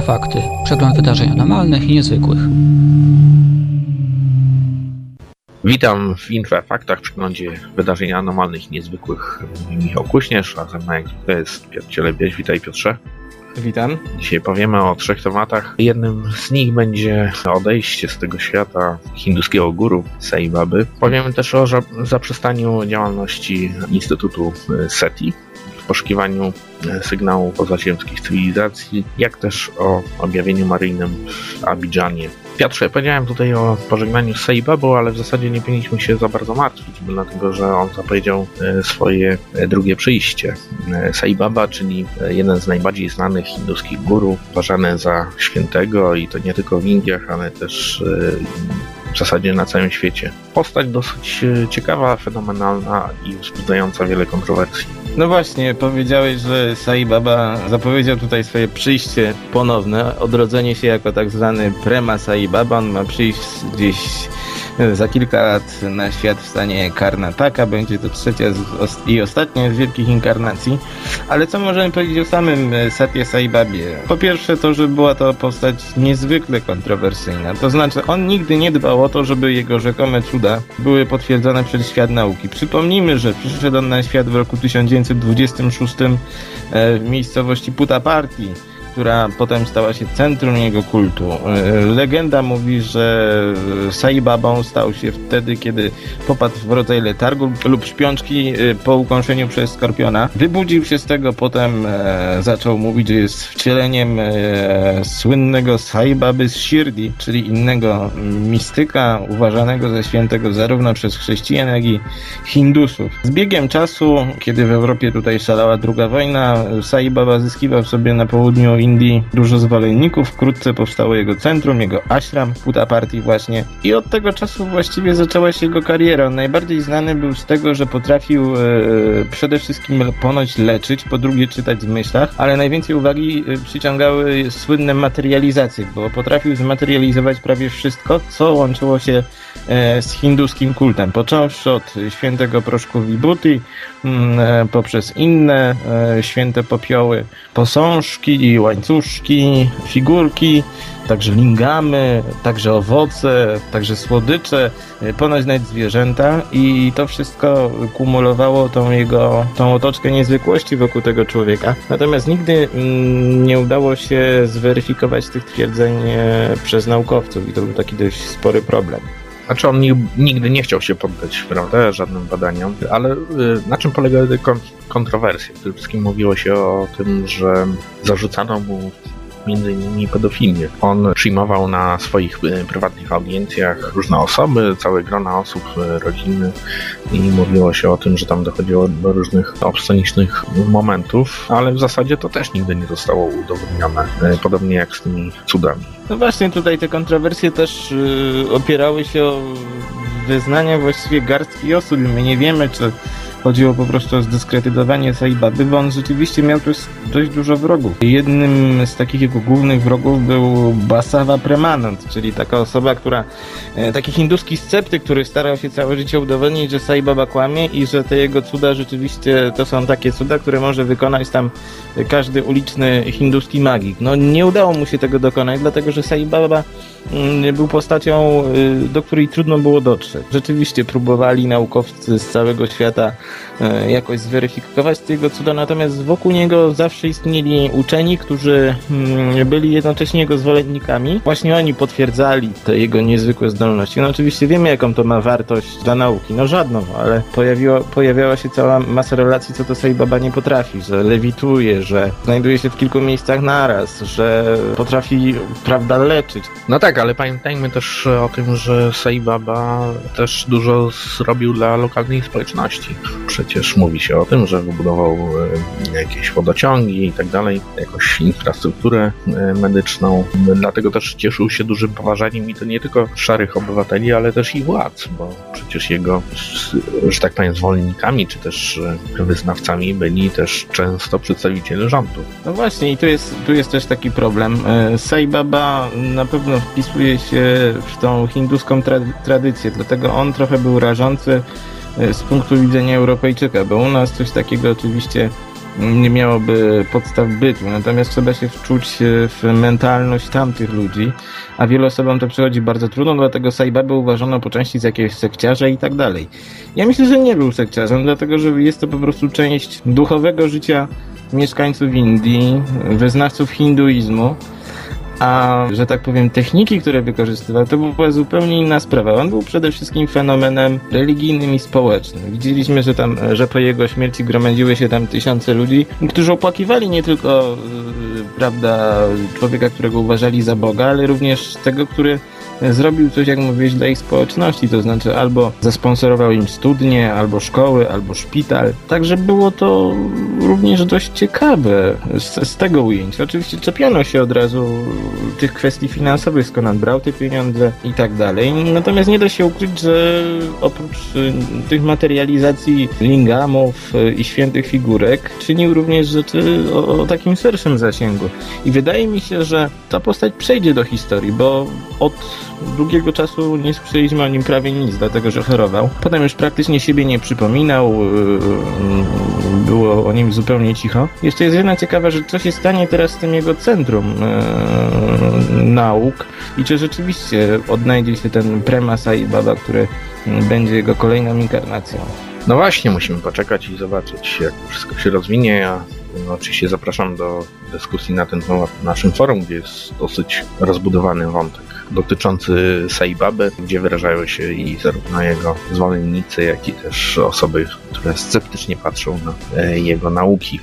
Infrafakty. Przegląd wydarzeń anormalnych i niezwykłych. Witam w Infrafaktach, w przeglądzie wydarzeń anormalnych i niezwykłych. Michał Kuśnierz, a ze mną jak zwykle jest Piotr Cielebieś. Witaj Piotrze. Witam. Dzisiaj powiemy o trzech tematach. Jednym z nich będzie odejście z tego świata hinduskiego guru Sai Baby. Powiemy też o zaprzestaniu działalności Instytutu SETI poszukiwaniu sygnałów pozaziemskich cywilizacji, jak też o objawieniu maryjnym w Abidżanie. Piotrze, powiedziałem tutaj o pożegnaniu z Saibabą, ale w zasadzie nie powinniśmy się za bardzo martwić, dlatego że on zapowiedział swoje drugie przyjście. Saibaba, czyli jeden z najbardziej znanych hinduskich guru, uważany za świętego i to nie tylko w Indiach, ale też w zasadzie na całym świecie. Postać dosyć ciekawa, fenomenalna i wzbudzająca wiele kontrowersji. No właśnie, powiedziałeś, że Sai Baba zapowiedział tutaj swoje przyjście ponowne, odrodzenie się jako tak zwany prema Sai Baba. On ma przyjść gdzieś za kilka lat na świat w stanie Karnataka. Będzie to trzecia i ostatnia z wielkich inkarnacji. Ale co możemy powiedzieć o samym Satya Sai Babie? Po pierwsze to, że była to postać niezwykle kontrowersyjna. To znaczy on nigdy nie dbał o to, żeby jego rzekome cuda były potwierdzone przez świat nauki. Przypomnijmy, że przyszedł on na świat w roku 1926 w miejscowości Puttaparthi która potem stała się centrum jego kultu. Legenda mówi, że Sai Babą stał się wtedy, kiedy popadł w rodzaj letargu lub śpiączki po ukąszeniu przez skorpiona. Wybudził się z tego, potem zaczął mówić, że jest wcieleniem słynnego Sai Baby z Shirdi, czyli innego mistyka uważanego za świętego zarówno przez chrześcijan, jak i hindusów. Z biegiem czasu, kiedy w Europie tutaj szalała druga wojna, Sai Baba zyskiwał sobie na południu Indii dużo zwolenników. Wkrótce powstało jego centrum, jego ashram w Puttaparthi właśnie. I od tego czasu właściwie zaczęła się jego kariera. On najbardziej znany był z tego, że potrafił e, przede wszystkim ponoć leczyć, po drugie czytać w myślach, ale najwięcej uwagi przyciągały słynne materializacje, bo potrafił zmaterializować prawie wszystko, co łączyło się e, z hinduskim kultem. Począwszy od świętego proszku Vibhuti, e, poprzez inne e, święte popioły, posążki, łańcuszki, figurki, także lingamy, także owoce, także słodycze, ponoć nawet zwierzęta i to wszystko kumulowało tą jego, tą otoczkę niezwykłości wokół tego człowieka. Natomiast nigdy mm, nie udało się zweryfikować tych twierdzeń przez naukowców i to był taki dość spory problem. Znaczy on nigdy nie chciał się poddać, prawda, żadnym badaniom, ale na czym polegały te kontrowersje? Przede wszystkim mówiło się o tym, że zarzucano mu między innymi pedofilię. On przyjmował na swoich prywatnych audiencjach różne osoby, całe grona osób, rodziny i mówiło się o tym, że tam dochodziło do różnych obscenicznych momentów, ale w zasadzie to też nigdy nie zostało udowodnione, podobnie jak z tymi cudami. No właśnie tutaj te kontrowersje też opierały się o wyznania właściwie garstki osób. My nie wiemy, czy chodziło po prostu o zdyskredytowanie Saibaby, bo on rzeczywiście miał dość, dość dużo wrogów. Jednym z takich jego głównych wrogów był Basava Premanant, czyli taka osoba, która, e, taki hinduski sceptyk, który starał się całe życie udowodnić, że Saibaba kłamie i że te jego cuda rzeczywiście to są takie cuda, które może wykonać tam każdy uliczny hinduski magik. No nie udało mu się tego dokonać, dlatego że Saibaba mm, był postacią, y, do której trudno było dotrzeć. Rzeczywiście próbowali naukowcy z całego świata jakoś zweryfikować te jego cuda, natomiast wokół niego zawsze istnieli uczeni, którzy mm, byli jednocześnie jego zwolennikami. Właśnie oni potwierdzali te jego niezwykłe zdolności. No oczywiście wiemy, jaką to ma wartość dla nauki. No żadną, ale pojawiło, pojawiała się cała masa relacji, co to Sai Baba nie potrafi, że lewituje, że znajduje się w kilku miejscach naraz, że potrafi, prawda, leczyć. No tak, ale pamiętajmy też o tym, że Sai Baba też dużo zrobił dla lokalnej społeczności. Przecież mówi się o tym, że wybudował jakieś wodociągi i tak dalej, jakąś infrastrukturę medyczną. Dlatego też cieszył się dużym poważaniem i to nie tylko szarych obywateli, ale też i władz, bo przecież jego, że tak powiem, zwolennikami, czy też wyznawcami byli też często przedstawiciele rządu. No właśnie i tu jest, tu jest też taki problem. Sai Baba na pewno wpisuje się w tą hinduską tra tradycję, dlatego on trochę był rażący z punktu widzenia Europejczyka, bo u nas coś takiego oczywiście nie miałoby podstaw bytu. Natomiast trzeba się wczuć w mentalność tamtych ludzi, a wielu osobom to przychodzi bardzo trudno, dlatego Saibabę uważano po części za jakiegoś sekciarza i tak dalej. Ja myślę, że nie był sekciarzem, dlatego że jest to po prostu część duchowego życia mieszkańców Indii, wyznawców hinduizmu a że tak powiem techniki, które wykorzystywał, to była zupełnie inna sprawa. On był przede wszystkim fenomenem religijnym i społecznym. Widzieliśmy, że tam, że po jego śmierci gromadziły się tam tysiące ludzi, którzy opłakiwali nie tylko, yy, prawda, człowieka, którego uważali za Boga, ale również tego, który zrobił coś, jak mówiłeś, dla ich społeczności, to znaczy albo zasponsorował im studnie, albo szkoły, albo szpital. Także było to również dość ciekawe z, z tego ujęcia. Oczywiście czepiano się od razu tych kwestii finansowych, skąd on brał te pieniądze i tak dalej. Natomiast nie da się ukryć, że oprócz y, tych materializacji lingamów y, i świętych figurek, czynił również rzeczy o, o takim szerszym zasięgu. I wydaje mi się, że ta postać przejdzie do historii, bo od długiego czasu nie słyszeliśmy o nim prawie nic, dlatego że chorował. Potem już praktycznie siebie nie przypominał, yy, było o nim zupełnie cicho. Jeszcze jest jedna ciekawa rzecz, co się stanie teraz z tym jego centrum yy, nauk i czy rzeczywiście odnajdzie się ten Prema Sai Baba, który będzie jego kolejną inkarnacją. No właśnie, musimy poczekać i zobaczyć, jak wszystko się rozwinie. Ja no, oczywiście zapraszam do dyskusji na ten temat w naszym forum, gdzie jest dosyć rozbudowany wątek dotyczący Saibaby, gdzie wyrażają się i zarówno jego zwolennicy, jak i też osoby, które sceptycznie patrzą na e, jego nauki.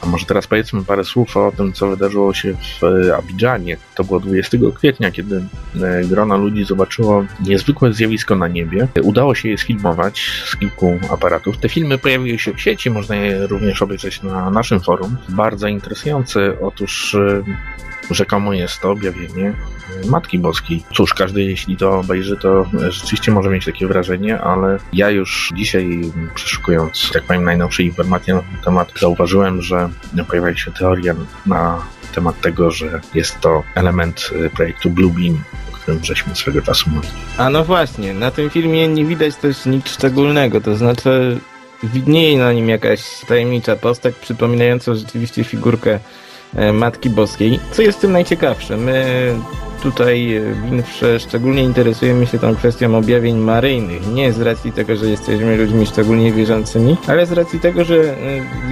A może teraz powiedzmy parę słów o tym, co wydarzyło się w e, Abidżanie. To było 20 kwietnia, kiedy e, grona ludzi zobaczyło niezwykłe zjawisko na niebie. Udało się je sfilmować z kilku aparatów. Te filmy pojawiły się w sieci, można je również obejrzeć na naszym forum. Bardzo interesujące. Otóż rzekomo jest to objawienie Matki Boskiej. Cóż, każdy jeśli to obejrzy, to rzeczywiście może mieć takie wrażenie, ale ja już dzisiaj przeszukując, tak powiem, najnowsze informacje na ten temat, zauważyłem, że pojawiają się teorie na temat tego, że jest to element projektu Bluebeam, którym żeśmy swego czasu mówili. A no właśnie, na tym filmie nie widać też nic szczególnego, to znaczy widnieje na nim jakaś tajemnicza postać przypominająca rzeczywiście figurkę Matki Boskiej. Co jest tym najciekawsze? My tutaj w Winfrze szczególnie interesujemy się tą kwestią objawień maryjnych. Nie z racji tego, że jesteśmy ludźmi szczególnie wierzącymi, ale z racji tego, że e,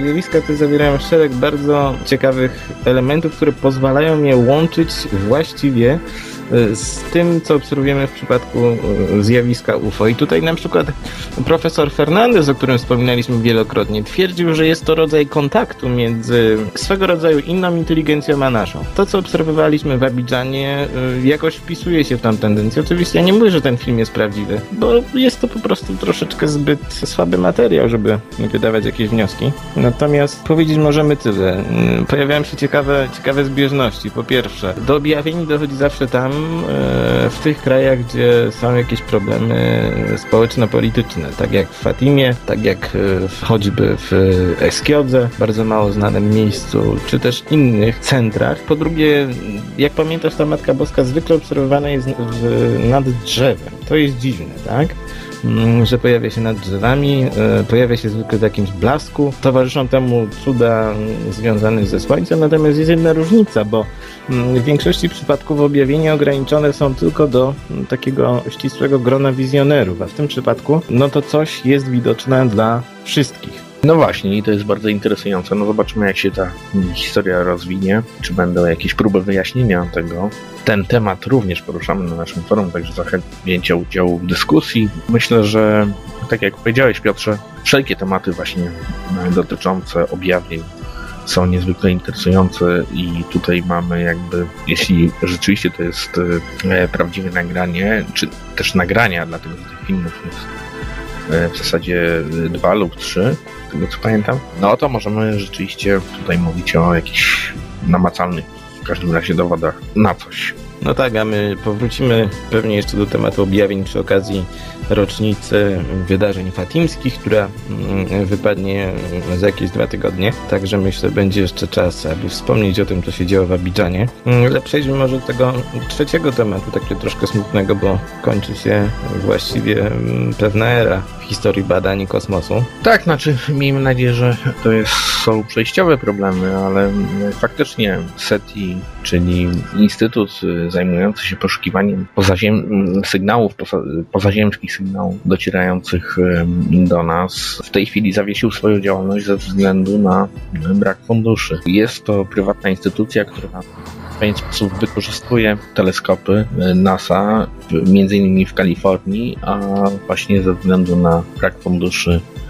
zjawiska te zawierają szereg bardzo ciekawych elementów, które pozwalają je łączyć właściwie z tym, co obserwujemy w przypadku e, zjawiska UFO. I tutaj na przykład profesor Fernandez, o którym wspominaliśmy wielokrotnie, twierdził, że jest to rodzaj kontaktu między swego rodzaju inną inteligencją a naszą. To, co obserwowaliśmy w Abidżanie, e, jakoś wpisuje się w tą tendencję. Oczywiście ja nie mówię, że ten film jest prawdziwy, bo jest to po prostu troszeczkę zbyt słaby materiał, żeby wydawać jakieś wnioski. Natomiast powiedzieć możemy tyle. Pojawiają się ciekawe, ciekawe zbieżności. Po pierwsze, do objawień dochodzi zawsze tam, w tych krajach, gdzie są jakieś problemy społeczno-polityczne, tak jak w Fatimie, tak jak e, choćby w Eskiodze, bardzo mało znanym miejscu, czy też innych centrach. Po drugie, jak pamiętasz, ta Matka Boska zwykle obserwowana jest nad drzewem. To jest dziwne, tak? Mm, że pojawia się nad drzewami, e, pojawia się zwykle w jakimś blasku. Towarzyszą temu cuda mm, związane ze Słońcem, natomiast jest jedna różnica, bo mm, w większości przypadków objawienia ograniczone są tylko do takiego ścisłego grona wizjonerów, a w tym przypadku no to coś jest widoczne dla wszystkich. No właśnie, i to jest bardzo interesujące. No zobaczymy, jak się ta historia rozwinie, czy będą jakieś próby wyjaśnienia tego. Ten temat również poruszamy na naszym forum, także zachęcam udziału w dyskusji. Myślę, że tak jak powiedziałeś, Piotrze, wszelkie tematy właśnie dotyczące objawień są niezwykle interesujące i tutaj mamy jakby, jeśli rzeczywiście to jest e, prawdziwe nagranie, czy też nagrania, dlatego że tych filmów jest w zasadzie dwa lub trzy, tego co pamiętam, no to możemy rzeczywiście tutaj mówić o jakichś namacalnych w każdym razie dowodach na coś. No tak, a my powrócimy pewnie jeszcze do tematu objawień przy okazji rocznicy wydarzeń fatimskich, która mm, wypadnie za jakieś dwa tygodnie. Także myślę, będzie jeszcze czas, aby wspomnieć o tym, co się działo w Abidżanie. Mm, ale przejdźmy może do tego trzeciego tematu, takiego troszkę smutnego, bo kończy się właściwie mm, pewna era w historii badań kosmosu. Tak, znaczy miejmy nadzieję, że to jest, są przejściowe problemy, ale faktycznie SETI, czyli Instytut y, zajmujący się poszukiwaniem pozaziem, sygnałów, poza, pozaziemskich sygnałów docierających do nas, w tej chwili zawiesił swoją działalność ze względu na brak funduszy. Jest to prywatna instytucja, która w pewien sposób wykorzystuje teleskopy y, NASA, między innymi w Kalifornii, a właśnie ze względu na brak funduszy e,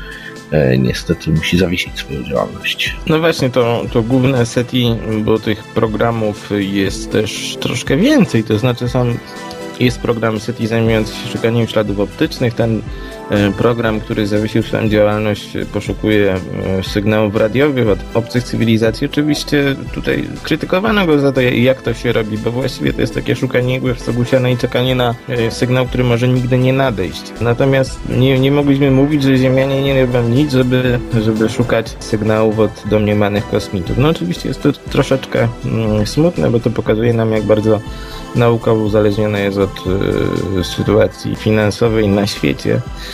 niestety musi zawiesić swoją działalność. No właśnie, to, to główne SETI, bo tych programów jest też troszkę więcej, to znaczy są, jest program SETI zajmujący się szukaniem śladów optycznych, ten e, program, który zawiesił swoją działalność, e, poszukuje e, sygnałów radiowych od obcych cywilizacji. Oczywiście tutaj krytykowano go za to, jak to się robi, bo właściwie to jest takie szukanie igły w stogu i czekanie na e, sygnał, który może nigdy nie nadejść. Natomiast nie, nie mogliśmy mówić, że Ziemianie nie robią nic, żeby, żeby szukać sygnałów od domniemanych kosmitów. No oczywiście jest to troszeczkę mm, smutne, bo to pokazuje nam, jak bardzo nauka uzależniona jest od y, sytuacji finansowej na świecie,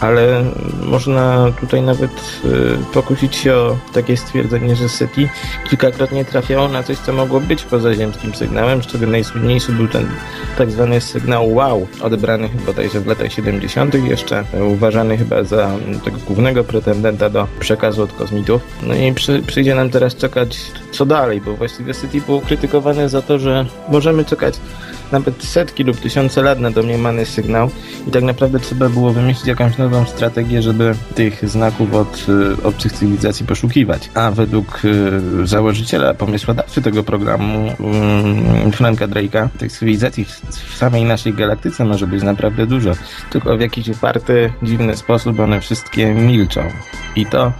ale można tutaj nawet y, pokusić się o takie stwierdzenie, że SETI kilkakrotnie trafiało na coś, co mogło być pozaziemskim sygnałem, z czego najsłynniejszy był ten tak zwany sygnał WOW, odebrany bodajże w latach 70. jeszcze, uważany chyba za mm, tego głównego pretendenta do przekazu od kosmitów. No i przy, przyjdzie nam teraz czekać co dalej, bo właściwie SETI było krytykowane za to, że możemy czekać nawet setki lub tysiące lat na domniemany sygnał i tak naprawdę trzeba było wymyślić jakąś nową strategię, żeby tych znaków od y, obcych cywilizacji poszukiwać. A według y, założyciela, pomysłodawcy tego programu, y, Franka Drake'a, tych cywilizacji w, samej naszej galaktyce może być naprawdę dużo, tylko w jakiś uparty, dziwny sposób one wszystkie milczą. I to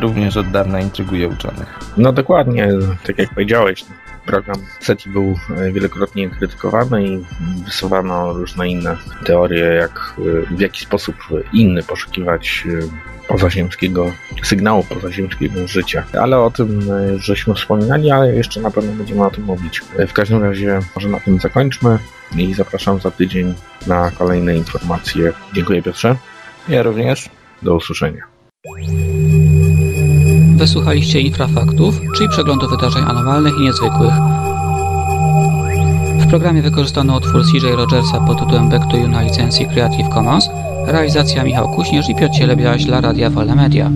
również od dawna intryguje uczonych. No dokładnie, tak jak powiedziałeś, program SETI był e, wielokrotnie krytykowany i wysuwano różne inne teorie, jak e, w jaki sposób inny poszukiwać e, pozaziemskiego sygnału pozaziemskiego życia. Ale o tym żeśmy wspominali, ale jeszcze na pewno będziemy o tym mówić. W każdym razie może na tym zakończmy i zapraszam za tydzień na kolejne informacje. Dziękuję Piotrze. Ja również. Do usłyszenia. Wysłuchaliście Infrafaktów, czyli przeglądu wydarzeń anormalnych i niezwykłych. W programie wykorzystano utwór CJ Rogersa pod tytułem Back to You na licencji Creative Commons, realizacja Michał Kuśnierz i Piotr Cielebiaś dla Radia Wolne Media.